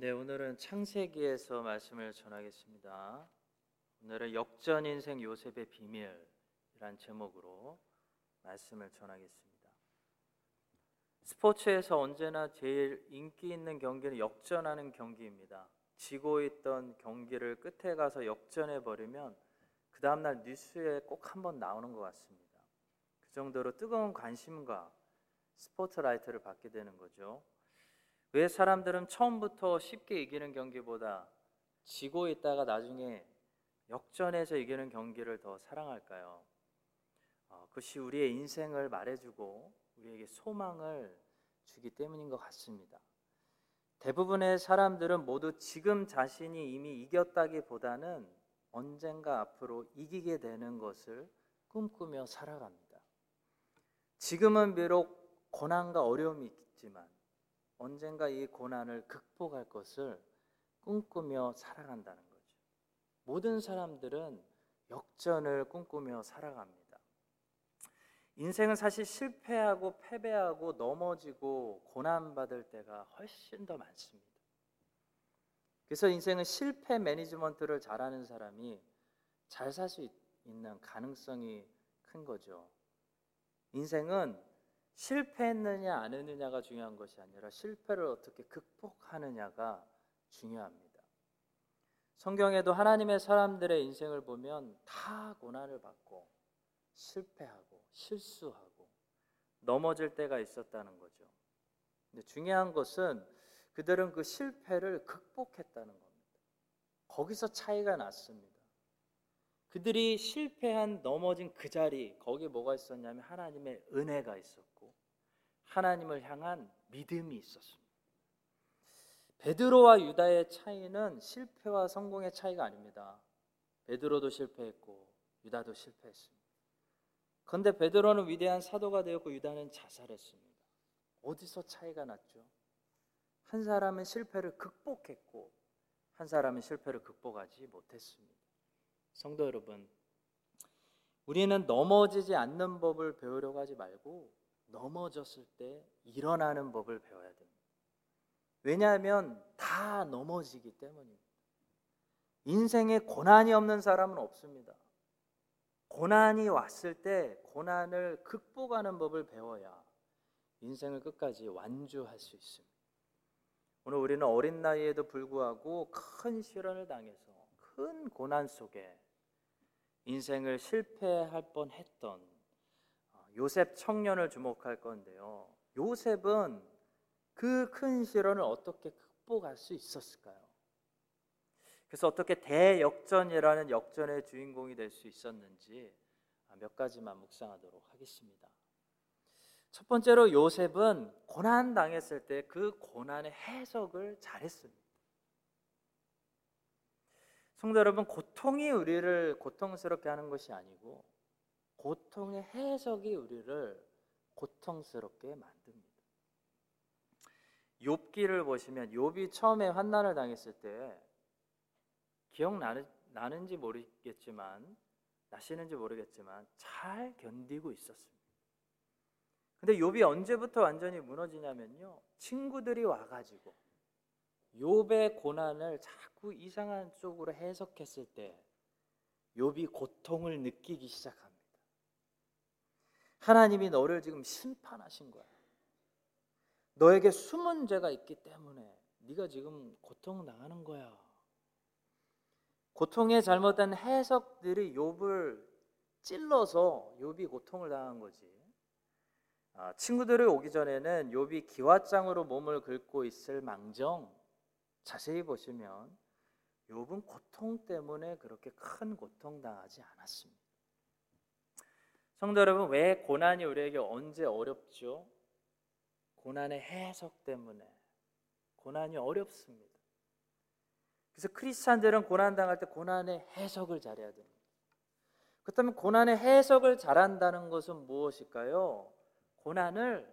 네, 오늘은 창세기에서 말씀을 전하겠습니다. 오늘은 역전 인생 요셉의 비밀이란 제목으로 말씀을 전하겠습니다. 스포츠에서 언제나 제일 인기 있는 경기는 역전하는 경기입니다. 지고 있던 경기를 끝에 가서 역전해 버리면 그 다음 날 뉴스에 꼭 한번 나오는 것 같습니다. 그 정도로 뜨거운 관심과 스포트라이트를 받게 되는 거죠. 왜 사람들은 처음부터 쉽게 이기는 경기보다 지고 있다가 나중에 역전해서 이기는 경기를 더 사랑할까요? 어, 그것이 우리의 인생을 말해주고 우리에게 소망을 주기 때문인 것 같습니다. 대부분의 사람들은 모두 지금 자신이 이미 이겼다기보다는 언젠가 앞으로 이기게 되는 것을 꿈꾸며 살아갑니다. 지금은 비록 고난과 어려움이 있지만 언젠가 이 고난을 극복할 것을 꿈꾸며 살아간다는 거죠. 모든 사람들은 역전을 꿈꾸며 살아갑니다. 인생은 사실 실패하고 패배하고 넘어지고 고난받을 때가 훨씬 더 많습니다. 그래서 인생은 실패 매니지먼트를 잘하는 사람이 잘 살 수 있는 가능성이 큰 거죠. 인생은 실패했느냐 안 했느냐가 중요한 것이 아니라 실패를 어떻게 극복하느냐가 중요합니다. 성경에도 하나님의 사람들의 인생을 보면 다 고난을 받고 실패하고 실수하고 넘어질 때가 있었다는 거죠. 근데 중요한 것은 그들은 그 실패를 극복했다는 겁니다. 거기서 차이가 났습니다. 그들이 실패한 넘어진 그 자리 거기 뭐가 있었냐면 하나님의 은혜가 있었고 하나님을 향한 믿음이 있었습니다. 베드로와 유다의 차이는 실패와 성공의 차이가 아닙니다. 베드로도 실패했고 유다도 실패했습니다. 그런데 베드로는 위대한 사도가 되었고 유다는 자살했습니다. 어디서 차이가 났죠? 한 사람은 실패를 극복했고 한 사람은 실패를 극복하지 못했습니다. 성도 여러분, 우리는 넘어지지 않는 법을 배우려고 하지 말고 넘어졌을 때 일어나는 법을 배워야 됩니다. 왜냐하면 다 넘어지기 때문입니다. 인생에 고난이 없는 사람은 없습니다. 고난이 왔을 때 고난을 극복하는 법을 배워야 인생을 끝까지 완주할 수 있습니다. 오늘 우리는 어린 나이에도 불구하고 큰 시련을 당해서 큰 고난 속에 인생을 실패할 뻔했던 요셉 청년을 주목할 건데요. 요셉은 그 큰 시련을 어떻게 극복할 수 있었을까요? 그래서 어떻게 대역전이라는 역전의 주인공이 될 수 있었는지 몇 가지만 묵상하도록 하겠습니다. 첫 번째로 요셉은 고난 당했을 때 그 고난의 해석을 잘했습니다. 성도 여러분, 고통이 우리를 고통스럽게 하는 것이 아니고 고통의 해석이 우리를 고통스럽게 만듭니다. 욥기를 보시면 욥이 처음에 환난을 당했을 때 기억나는지 모르겠지만 나시는지 모르겠지만 잘 견디고 있었습니다. 근데 욥이 언제부터 완전히 무너지냐면요. 친구들이 와 가지고 욥의 고난을 자꾸 이상한 쪽으로 해석했을 때 욥이 고통을 느끼기 시작합니다. 하나님이 너를 지금 심판하신 거야. 너에게 숨은 죄가 있기 때문에 네가 지금 고통 당하는 거야. 고통의 잘못된 해석들이 욥을 찔러서 욥이 고통을 당한 거지. 아, 친구들이 오기 전에는 욥이 기왓장으로 몸을 긁고 있을 망정 자세히 보시면 욥은 고통 때문에 그렇게 큰 고통 당하지 않았습니다. 성도 여러분, 왜 고난이 우리에게 언제 어렵죠? 고난의 해석 때문에 고난이 어렵습니다. 그래서 크리스찬들은 고난 당할 때 고난의 해석을 잘해야 됩니다. 그렇다면 고난의 해석을 잘한다는 것은 무엇일까요? 고난을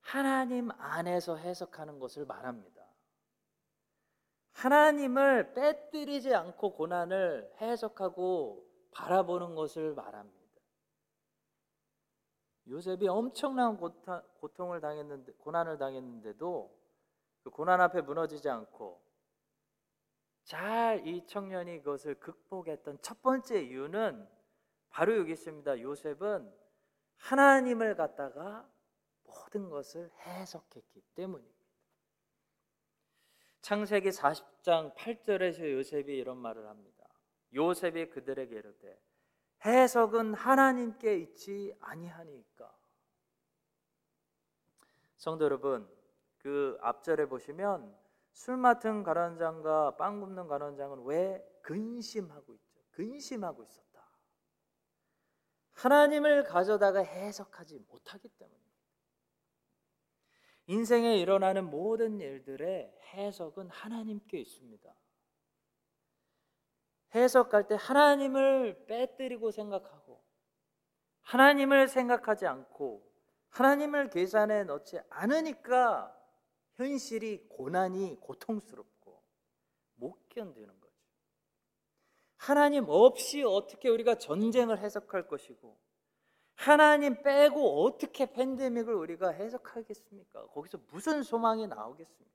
하나님 안에서 해석하는 것을 말합니다. 하나님을 빼뜨리지 않고 고난을 해석하고 바라보는 것을 말합니다. 요셉이 엄청난 고통을 당했는데 고난을 당했는데도 그 고난 앞에 무너지지 않고 잘 이 청년이 그것을 극복했던 첫 번째 이유는 바로 여기 있습니다. 요셉은 하나님을 갖다가 모든 것을 해석했기 때문입니다. 창세기 40장 8절에서 요셉이 이런 말을 합니다. 요셉이 그들에게 이르되 해석은 하나님께 있지 아니하니까. 성도 여러분, 그 앞절에 보시면 술 맡은 가론장과 빵 굽는 가론장은 왜 근심하고 있죠? 근심하고 있었다. 하나님을 가져다가 해석하지 못하기 때문입니다. 인생에 일어나는 모든 일들의 해석은 하나님께 있습니다. 해석할 때 하나님을 빼뜨리고 생각하고 하나님을 생각하지 않고 하나님을 계산에 넣지 않으니까 현실이 고난이 고통스럽고 못 견디는 거죠. 하나님 없이 어떻게 우리가 전쟁을 해석할 것이고 하나님 빼고 어떻게 팬데믹을 우리가 해석하겠습니까? 거기서 무슨 소망이 나오겠습니까?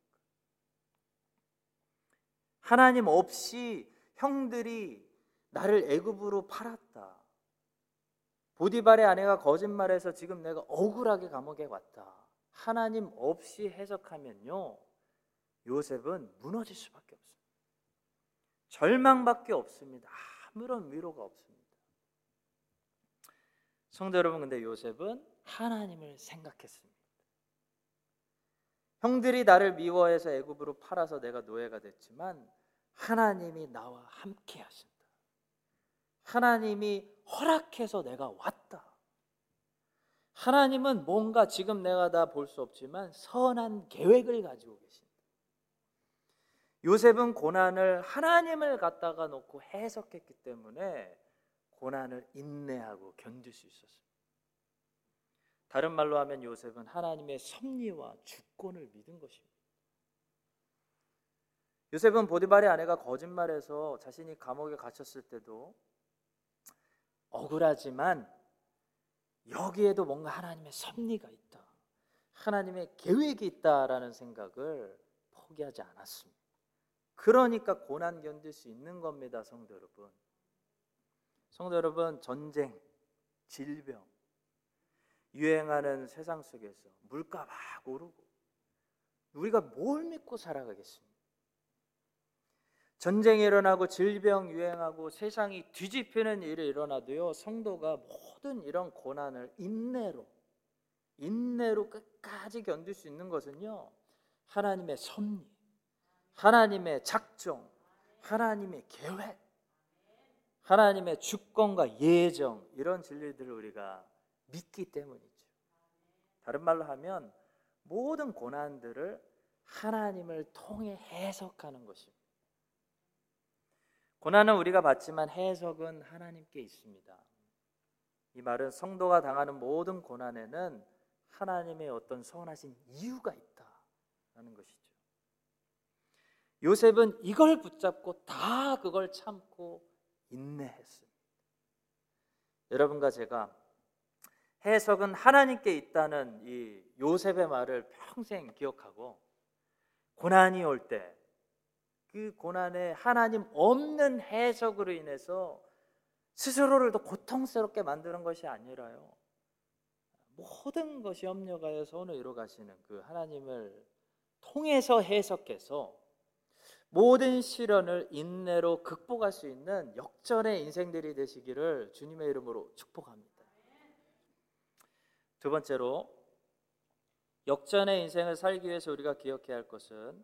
하나님 없이 형들이 나를 애굽으로 팔았다. 보디발의 아내가 거짓말해서 지금 내가 억울하게 감옥에 왔다. 하나님 없이 해석하면요. 요셉은 무너질 수밖에 없습니다. 절망밖에 없습니다. 아무런 위로가 없습니다. 성도 여러분, 근데 요셉은 하나님을 생각했습니다. 형들이 나를 미워해서 애굽으로 팔아서 내가 노예가 됐지만 하나님이 나와 함께 하신다. 하나님이 허락해서 내가 왔다. 하나님은 뭔가 지금 내가 다 볼 수 없지만 선한 계획을 가지고 계신다. 요셉은 고난을 하나님을 갖다가 놓고 해석했기 때문에 고난을 인내하고 견딜 수 있었습니다. 다른 말로 하면 요셉은 하나님의 섭리와 주권을 믿은 것입니다. 요셉은 보디발의 아내가 거짓말해서 자신이 감옥에 갇혔을 때도 억울하지만 여기에도 뭔가 하나님의 섭리가 있다. 하나님의 계획이 있다라는 생각을 포기하지 않았습니다. 그러니까 고난 견딜 수 있는 겁니다, 성도 여러분. 성도 여러분, 전쟁, 질병, 유행하는 세상 속에서 물가 막 오르고 우리가 뭘 믿고 살아가겠습니까? 전쟁이 일어나고 질병 유행하고 세상이 뒤집히는 일이 일어나도요 성도가 모든 이런 고난을 인내로 인내로 끝까지 견딜 수 있는 것은요 하나님의 섭리, 하나님의 작정, 하나님의 계획, 하나님의 주권과 예정 이런 진리들을 우리가 믿기 때문이죠. 다른 말로 하면 모든 고난들을 하나님을 통해 해석하는 것입니다. 고난은 우리가 받지만 해석은 하나님께 있습니다. 이 말은 성도가 당하는 모든 고난에는 하나님의 어떤 선하신 이유가 있다라는 것이죠. 요셉은 이걸 붙잡고 다 그걸 참고 인내했습니다. 여러분과 제가 해석은 하나님께 있다는 이 요셉의 말을 평생 기억하고 고난이 올 때 그 고난에 하나님 없는 해석으로 인해서 스스로를 더 고통스럽게 만드는 것이 아니라요. 모든 것이 협력하여 선을 이루 가시는 그 하나님을 통해서 해석해서 모든 시련을 인내로 극복할 수 있는 역전의 인생들이 되시기를 주님의 이름으로 축복합니다. 두 번째로 역전의 인생을 살기 위해서 우리가 기억해야 할 것은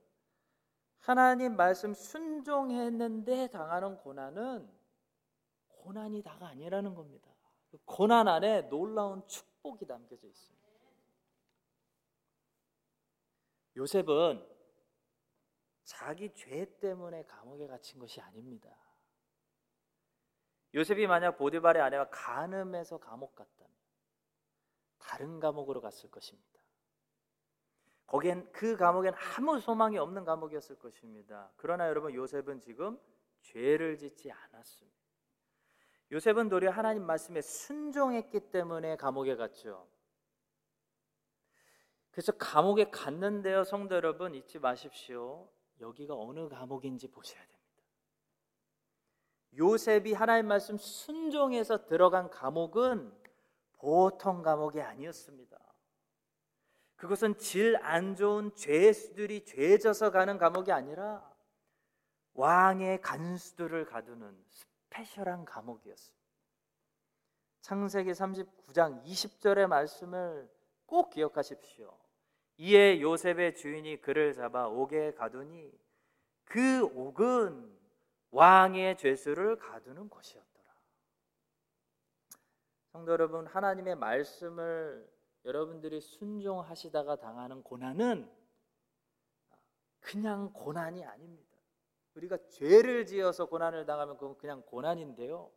하나님 말씀 순종했는데 당하는 고난은 고난이 다가 아니라는 겁니다. 그 고난 안에 놀라운 축복이 담겨져 있습니다. 요셉은 자기 죄 때문에 감옥에 갇힌 것이 아닙니다. 요셉이 만약 보디발의 아내가 간음해서 감옥 갔다면 다른 감옥으로 갔을 것입니다. 거기엔 그 감옥엔 아무 소망이 없는 감옥이었을 것입니다. 그러나 여러분 요셉은 지금 죄를 짓지 않았습니다. 요셉은 도리어 하나님 말씀에 순종했기 때문에 감옥에 갔죠. 그래서 감옥에 갔는데요, 성도 여러분 잊지 마십시오. 여기가 어느 감옥인지 보셔야 됩니다. 요셉이 하나님 말씀 순종해서 들어간 감옥은 보통 감옥이 아니었습니다. 그것은 질 안 좋은 죄수들이 죄져서 가는 감옥이 아니라 왕의 간수들을 가두는 스페셜한 감옥이었습니다. 창세기 39장 20절의 말씀을 꼭 기억하십시오. 이에 요셉의 주인이 그를 잡아 옥에 가두니 그 옥은 왕의 죄수를 가두는 곳이었더라. 성도 여러분, 하나님의 말씀을 여러분들이 순종하시다가 당하는 고난은 그냥 고난이 아닙니다. 우리가 죄를 지어서 고난을 당하면 그건 그냥 고난인데요.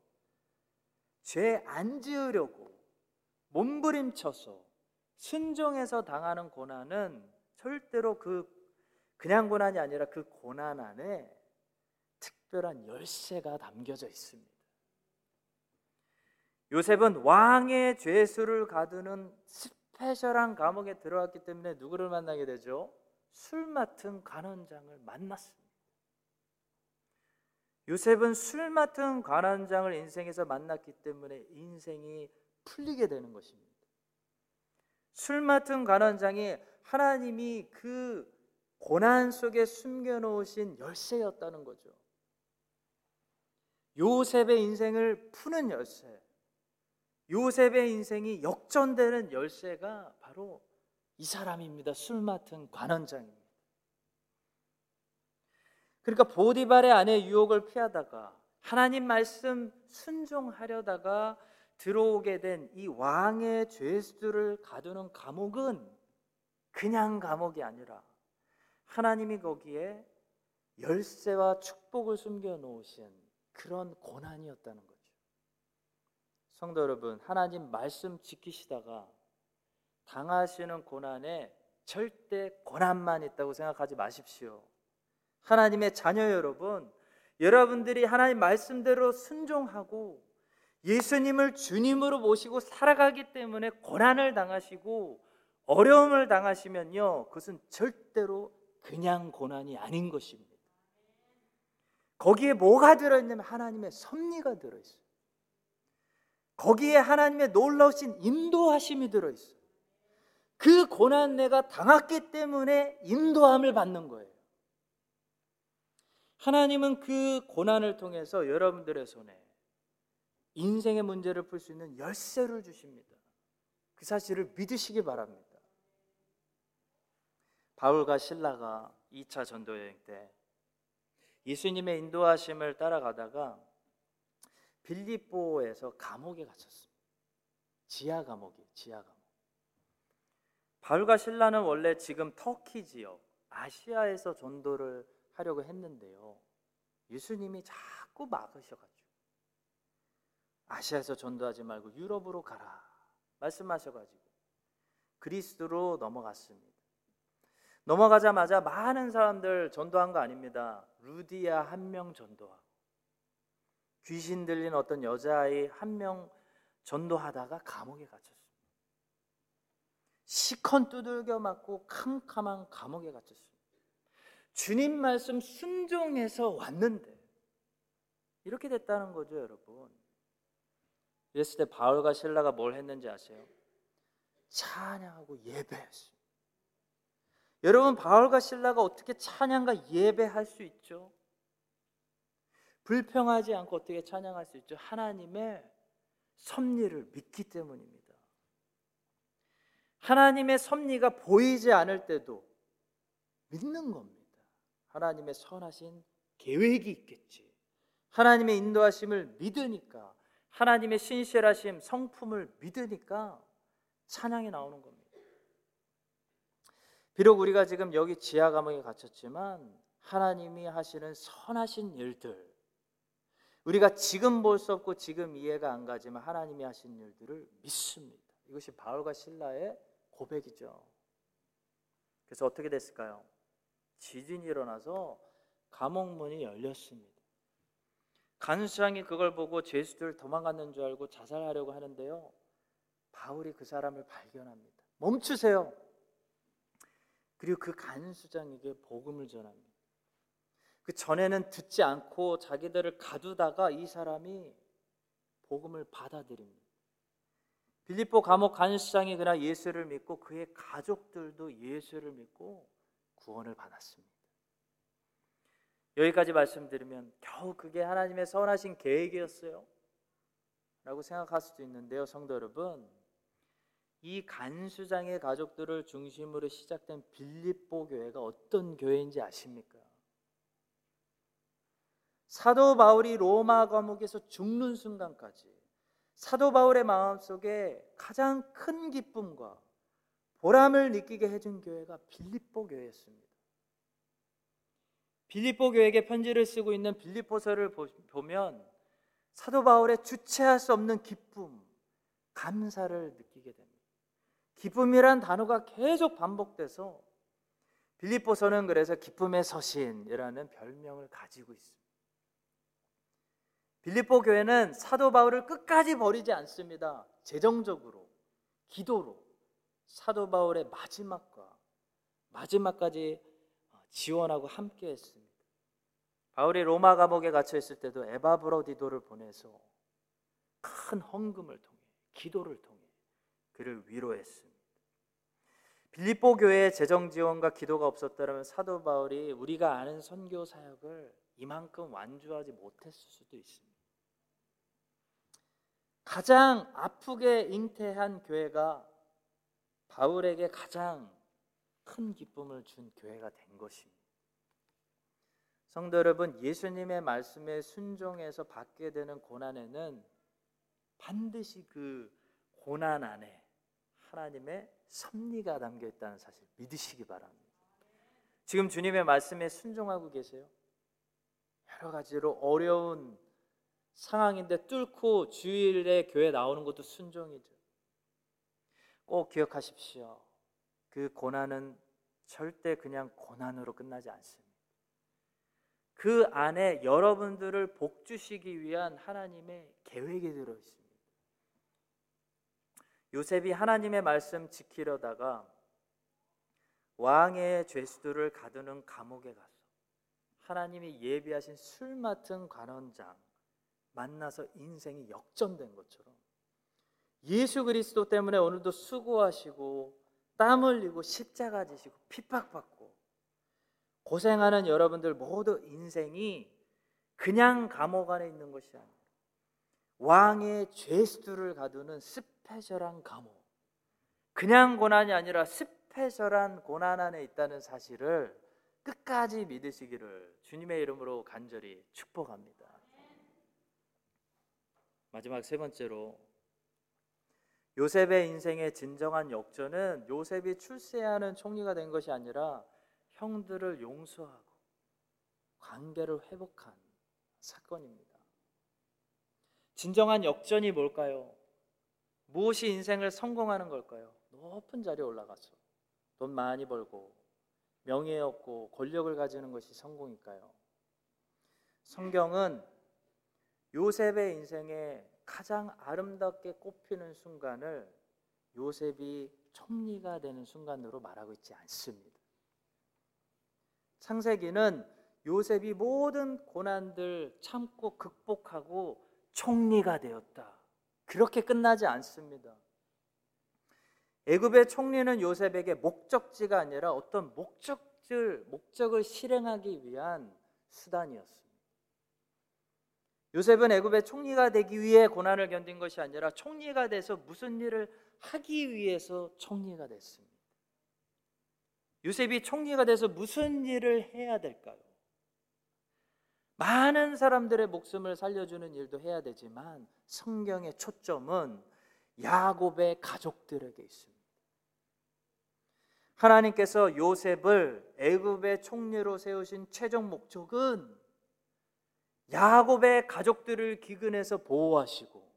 죄 안 지으려고 몸부림쳐서 순종해서 당하는 고난은 절대로 그 그냥 고난이 아니라 그 고난 안에 특별한 열쇠가 담겨져 있습니다. 요셉은 왕의 죄수를 가두는 스페셜한 감옥에 들어왔기 때문에 누구를 만나게 되죠? 술 맡은 관원장을 만났습니다. 요셉은 술 맡은 관원장을 인생에서 만났기 때문에 인생이 풀리게 되는 것입니다. 술 맡은 관원장이 하나님이 그 고난 속에 숨겨 놓으신 열쇠였다는 거죠. 요셉의 인생을 푸는 열쇠. 요셉의 인생이 역전되는 열쇠가 바로 이 사람입니다. 술 맡은 관원장입니다. 그러니까 보디발의 아내 유혹을 피하다가 하나님 말씀 순종하려다가 들어오게 된 이 왕의 죄수들을 가두는 감옥은 그냥 감옥이 아니라 하나님이 거기에 열쇠와 축복을 숨겨 놓으신 그런 고난이었다는 거죠. 성도 여러분, 하나님 말씀 지키시다가 당하시는 고난에 절대 고난만 있다고 생각하지 마십시오. 하나님의 자녀 여러분, 여러분들이 하나님 말씀대로 순종하고 예수님을 주님으로 모시고 살아가기 때문에 고난을 당하시고 어려움을 당하시면요, 그것은 절대로 그냥 고난이 아닌 것입니다. 거기에 뭐가 들어있냐면 하나님의 섭리가 들어있어요. 거기에 하나님의 놀라우신 인도하심이 들어있어요. 그 고난 내가 당했기 때문에 인도함을 받는 거예요. 하나님은 그 고난을 통해서 여러분들의 손에 인생의 문제를 풀 수 있는 열쇠를 주십니다. 그 사실을 믿으시기 바랍니다. 바울과 신라가 2차 전도 여행 때 예수님의 인도하심을 따라가다가 빌립보에서 감옥에 갇혔습니다. 지하 감옥이 지하 감옥. 바울과 신라는 원래 지금 터키 지역 아시아에서 전도를 하려고 했는데요. 예수님이 자꾸 막으셔가지고 아시아에서 전도하지 말고 유럽으로 가라 말씀하셔가지고 그리스도로 넘어갔습니다. 넘어가자마자 많은 사람들 전도한 거 아닙니다. 루디아 한 명 전도하고 귀신 들린 어떤 여자아이 한 명 전도하다가 감옥에 갇혔습니다. 시컨 두들겨 맞고 캄캄한 감옥에 갇혔습니다. 주님 말씀 순종해서 왔는데 이렇게 됐다는 거죠, 여러분. 이랬을 때 바울과 신라가 뭘 했는지 아세요? 찬양하고 예배했습니다. 여러분 바울과 신라가 어떻게 찬양과 예배할 수 있죠? 불평하지 않고 어떻게 찬양할 수 있죠? 하나님의 섭리를 믿기 때문입니다. 하나님의 섭리가 보이지 않을 때도 믿는 겁니다. 하나님의 선하신 계획이 있겠지. 하나님의 인도하심을 믿으니까 하나님의 신실하심 성품을 믿으니까 찬양이 나오는 겁니다. 비록 우리가 지금 여기 지하 감옥에 갇혔지만 하나님이 하시는 선하신 일들 우리가 지금 볼 수 없고 지금 이해가 안 가지만 하나님이 하신 일들을 믿습니다. 이것이 바울과 신라의 고백이죠. 그래서 어떻게 됐을까요? 지진이 일어나서 감옥문이 열렸습니다. 간수장이 그걸 보고 죄수들 도망갔는 줄 알고 자살하려고 하는데요. 바울이 그 사람을 발견합니다. 멈추세요. 그리고 그 간수장에게 복음을 전합니다. 그 전에는 듣지 않고 자기들을 가두다가 이 사람이 복음을 받아들입니다. 빌립보 감옥 간수장이 그날 예수를 믿고 그의 가족들도 예수를 믿고 구원을 받았습니다. 여기까지 말씀드리면 겨우 그게 하나님의 선하신 계획이었어요. 라고 생각할 수도 있는데요, 성도 여러분. 이 간수장의 가족들을 중심으로 시작된 빌립보 교회가 어떤 교회인지 아십니까? 사도 바울이 로마 감옥에서 죽는 순간까지 사도 바울의 마음속에 가장 큰 기쁨과 보람을 느끼게 해준 교회가 빌립보 교회였습니다. 빌립보 교회에게 편지를 쓰고 있는 빌립보서를 보면 사도 바울의 주체할 수 없는 기쁨, 감사를 느끼게 됩니다. 기쁨이란 단어가 계속 반복돼서 빌립보서는 그래서 기쁨의 서신이라는 별명을 가지고 있습니다. 빌립보 교회는 사도 바울을 끝까지 버리지 않습니다. 재정적으로, 기도로 사도 바울의 마지막과 마지막까지 지원하고 함께 했습니다. 바울이 로마 감옥에 갇혀 있을 때도 에바브로디도를 보내서 큰 헌금을 통해 기도를 통해 그를 위로했습니다. 빌립보 교회의 재정 지원과 기도가 없었다면 사도 바울이 우리가 아는 선교 사역을 이만큼 완주하지 못했을 수도 있습니다. 가장 아프게 잉태한 교회가 바울에게 가장 큰 기쁨을 준 교회가 된 것입니다. 성도 여러분, 예수님의 말씀에 순종해서 받게 되는 고난에는 반드시 그 고난 안에 하나님의 섭리가 담겨 있다는 사실 믿으시기 바랍니다. 지금 주님의 말씀에 순종하고 계세요? 여러 가지로 어려운 상황인데 뚫고 주일에 교회 나오는 것도 순종이죠. 꼭 기억하십시오. 그 고난은 절대 그냥 고난으로 끝나지 않습니다. 그 안에 여러분들을 복주시기 위한 하나님의 계획이 들어 있습니다. 요셉이 하나님의 말씀 지키려다가 왕의 죄수들을 가두는 감옥에 가서 하나님이 예비하신 술 맡은 관원장 만나서 인생이 역전된 것처럼 예수 그리스도 때문에 오늘도 수고하시고 땀 흘리고 십자가 지시고 핍박받고 고생하는 여러분들 모두 인생이 그냥 감옥 안에 있는 것이 아니라 왕의 죄수들을 가두는 스페셜한 감옥. 그냥 고난이 아니라 스페셜한 고난 안에 있다는 사실을 끝까지 믿으시기를 주님의 이름으로 간절히 축복합니다. 마지막 세 번째로 요셉의 인생의 진정한 역전은 요셉이 출세하는 총리가 된 것이 아니라 형들을 용서하고 관계를 회복한 사건입니다. 진정한 역전이 뭘까요? 무엇이 인생을 성공하는 걸까요? 높은 자리에 올라가서 돈 많이 벌고 명예 얻고 권력을 가지는 것이 성공일까요? 성경은 요셉의 인생에 가장 아름답게 꼽히는 순간을 요셉이 총리가 되는 순간으로 말하고 있지 않습니다. 창세기는 요셉이 모든 고난들 참고 극복하고 총리가 되었다. 그렇게 끝나지 않습니다. 애굽의 총리는 요셉에게 목적지가 아니라 어떤 목적을 목적을 실행하기 위한 수단이었습니다. 요셉은 애굽의 총리가 되기 위해 고난을 견딘 것이 아니라 총리가 돼서 무슨 일을 하기 위해서 총리가 됐습니다. 요셉이 총리가 돼서 무슨 일을 해야 될까요? 많은 사람들의 목숨을 살려주는 일도 해야 되지만 성경의 초점은 야곱의 가족들에게 있습니다. 하나님께서 요셉을 애굽의 총리로 세우신 최종 목적은 야곱의 가족들을 기근해서 보호하시고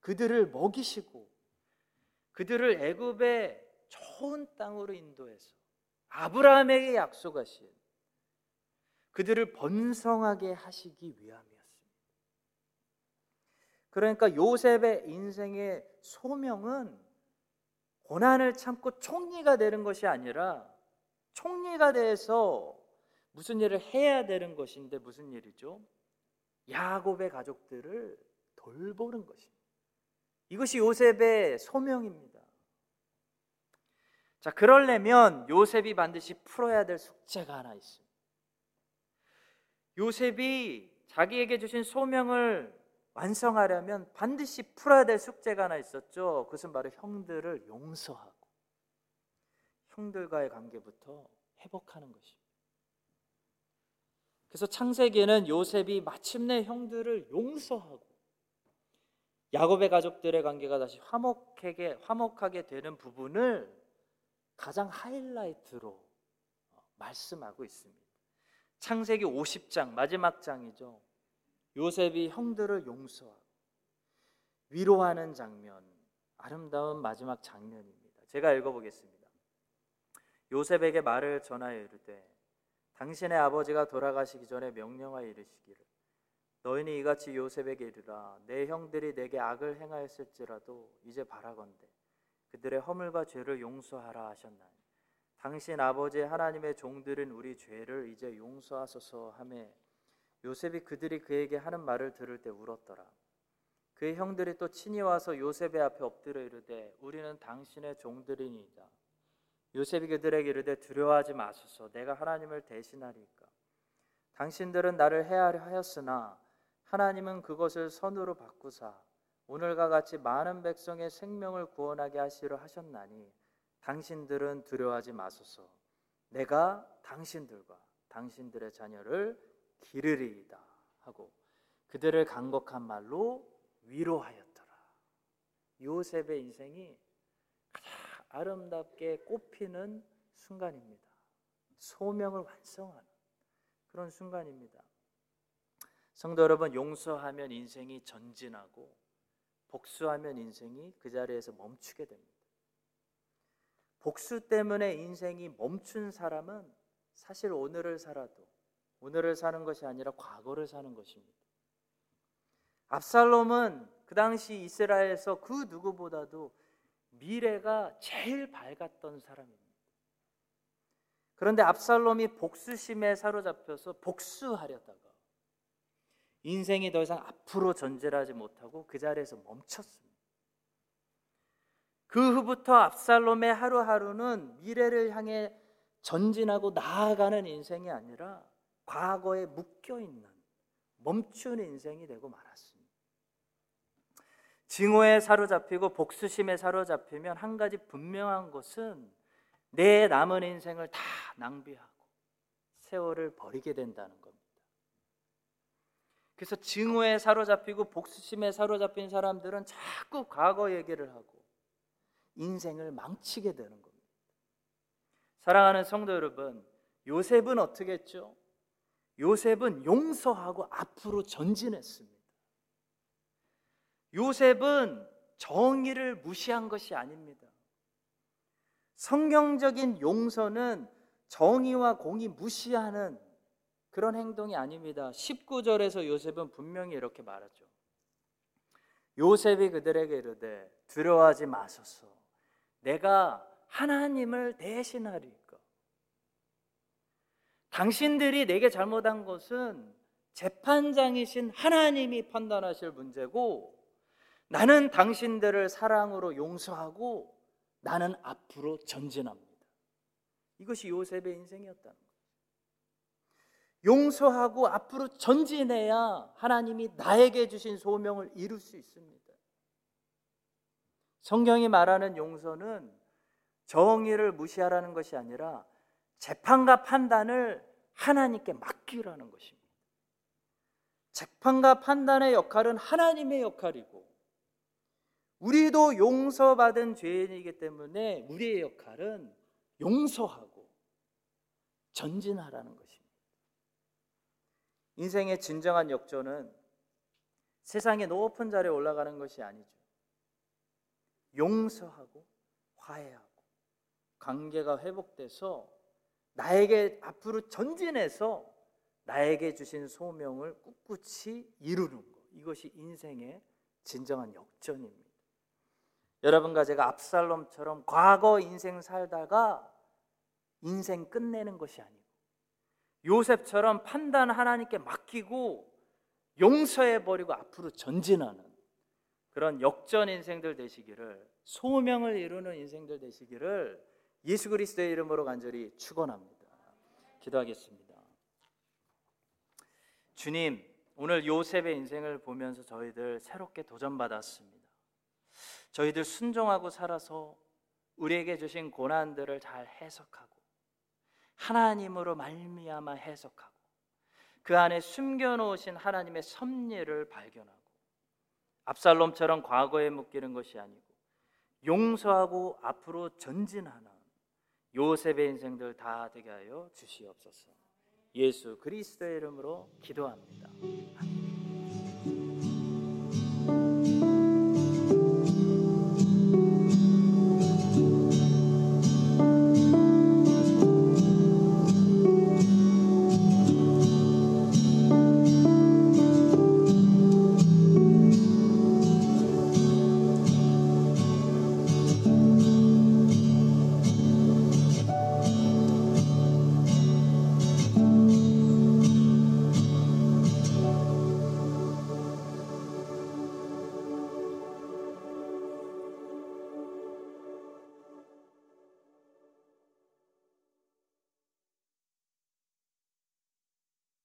그들을 먹이시고 그들을 애굽의 좋은 땅으로 인도해서 아브라함에게 약속하신 그들을 번성하게 하시기 위함이었습니다. 그러니까 요셉의 인생의 소명은 고난을 참고 총리가 되는 것이 아니라 총리가 돼서 무슨 일을 해야 되는 것인데 무슨 일이죠? 야곱의 가족들을 돌보는 것입니다. 이것이 요셉의 소명입니다. 자, 그러려면 요셉이 반드시 풀어야 될 숙제가 하나 있습니다. 요셉이 자기에게 주신 소명을 완성하려면 반드시 풀어야 될 숙제가 하나 있었죠. 그것은 바로 형들을 용서하고 형들과의 관계부터 회복하는 것입니다. 그래서 창세기에는 요셉이 마침내 형들을 용서하고 야곱의 가족들의 관계가 다시 화목하게 화목하게 되는 부분을 가장 하이라이트로 어, 말씀하고 있습니다. 창세기 50장 마지막 장이죠. 요셉이 형들을 용서하고 위로하는 장면, 아름다운 마지막 장면입니다. 제가 읽어보겠습니다. 요셉에게 말을 전하여 이르되 당신의 아버지가 돌아가시기 전에 명령하여 이르시기를. 너희는 이같이 요셉에게 이르라. 내 형들이 내게 악을 행하였을지라도 이제 바라건대. 그들의 허물과 죄를 용서하라 하셨나니. 당신 아버지 하나님의 종들은 우리 죄를 이제 용서하소서 하매 요셉이 그들이 그에게 하는 말을 들을 때 울었더라. 그의 형들이 또 친히 와서 요셉의 앞에 엎드려 이르되 우리는 당신의 종들이니이다 요셉이 그들에게 이르되 두려워하지 마소서 내가 하나님을 대신하리까 당신들은 나를 해하려 하였으나 하나님은 그것을 선으로 바꾸사 오늘과 같이 많은 백성의 생명을 구원하게 하시려 하셨나니 당신들은 두려워하지 마소서. 내가 당신들과 당신들의 자녀를 기르리이다 하고 그들을 간곡한 말로 위로하였더라. 요셉의 인생이 아름답게 꽃피는 순간입니다. 소명을 완성하는 그런 순간입니다. 성도 여러분, 용서하면 인생이 전진하고 복수하면 인생이 그 자리에서 멈추게 됩니다. 복수 때문에 인생이 멈춘 사람은 사실 오늘을 살아도 오늘을 사는 것이 아니라 과거를 사는 것입니다. 압살롬은 그 당시 이스라엘에서 그 누구보다도 미래가 제일 밝았던 사람입니다. 그런데 압살롬이 복수심에 사로잡혀서 복수하려다가 인생이 더 이상 앞으로 전진하지 못하고 그 자리에서 멈췄습니다. 그 후부터 압살롬의 하루하루는 미래를 향해 전진하고 나아가는 인생이 아니라 과거에 묶여 있는 멈춘 인생이 되고 말았습니다. 증오에 사로잡히고 복수심에 사로잡히면 한 가지 분명한 것은 내 남은 인생을 다 낭비하고 세월을 버리게 된다는 겁니다. 그래서 증오에 사로잡히고 복수심에 사로잡힌 사람들은 자꾸 과거 얘기를 하고 인생을 망치게 되는 겁니다. 사랑하는 성도 여러분, 요셉은 어떻게 했죠? 요셉은 용서하고 앞으로 전진했습니다. 요셉은 정의를 무시한 것이 아닙니다. 성경적인 용서는 정의와 공이 무시하는 그런 행동이 아닙니다. 19절에서 요셉은 분명히 이렇게 말하죠. 요셉이 그들에게 이르되 두려워하지 마소서. 내가 하나님을 대신하리까. 당신들이 내게 잘못한 것은 재판장이신 하나님이 판단하실 문제고 나는 당신들을 사랑으로 용서하고 나는 앞으로 전진합니다. 이것이 요셉의 인생이었다는 거예요. 용서하고 앞으로 전진해야 하나님이 나에게 주신 소명을 이룰 수 있습니다. 성경이 말하는 용서는 정의를 무시하라는 것이 아니라 재판과 판단을 하나님께 맡기라는 것입니다. 재판과 판단의 역할은 하나님의 역할이고 우리도 용서받은 죄인이기 때문에 우리의 역할은 용서하고 전진하라는 것입니다. 인생의 진정한 역전은 세상의 높은 자리에 올라가는 것이 아니죠. 용서하고 화해하고 관계가 회복돼서 나에게 앞으로 전진해서 나에게 주신 소명을 꿋꿋이 이루는 것. 이것이 인생의 진정한 역전입니다. 여러분과 제가 압살롬처럼 과거 인생 살다가 인생 끝내는 것이 아니고 요셉처럼 판단 하나님께 맡기고 용서해 버리고 앞으로 전진하는 그런 역전 인생들 되시기를 소명을 이루는 인생들 되시기를 예수 그리스도의 이름으로 간절히 축원합니다. 기도하겠습니다. 주님, 오늘 요셉의 인생을 보면서 저희들 새롭게 도전받았습니다. 저희들 순종하고 살아서 우리에게 주신 고난들을 잘 해석하고 하나님으로 말미암아 해석하고 그 안에 숨겨 놓으신 하나님의 섭리를 발견하고 압살롬처럼 과거에 묶이는 것이 아니고 용서하고 앞으로 전진하는 요셉의 인생들 다 되게 하여 주시옵소서. 예수 그리스도의 이름으로 기도합니다.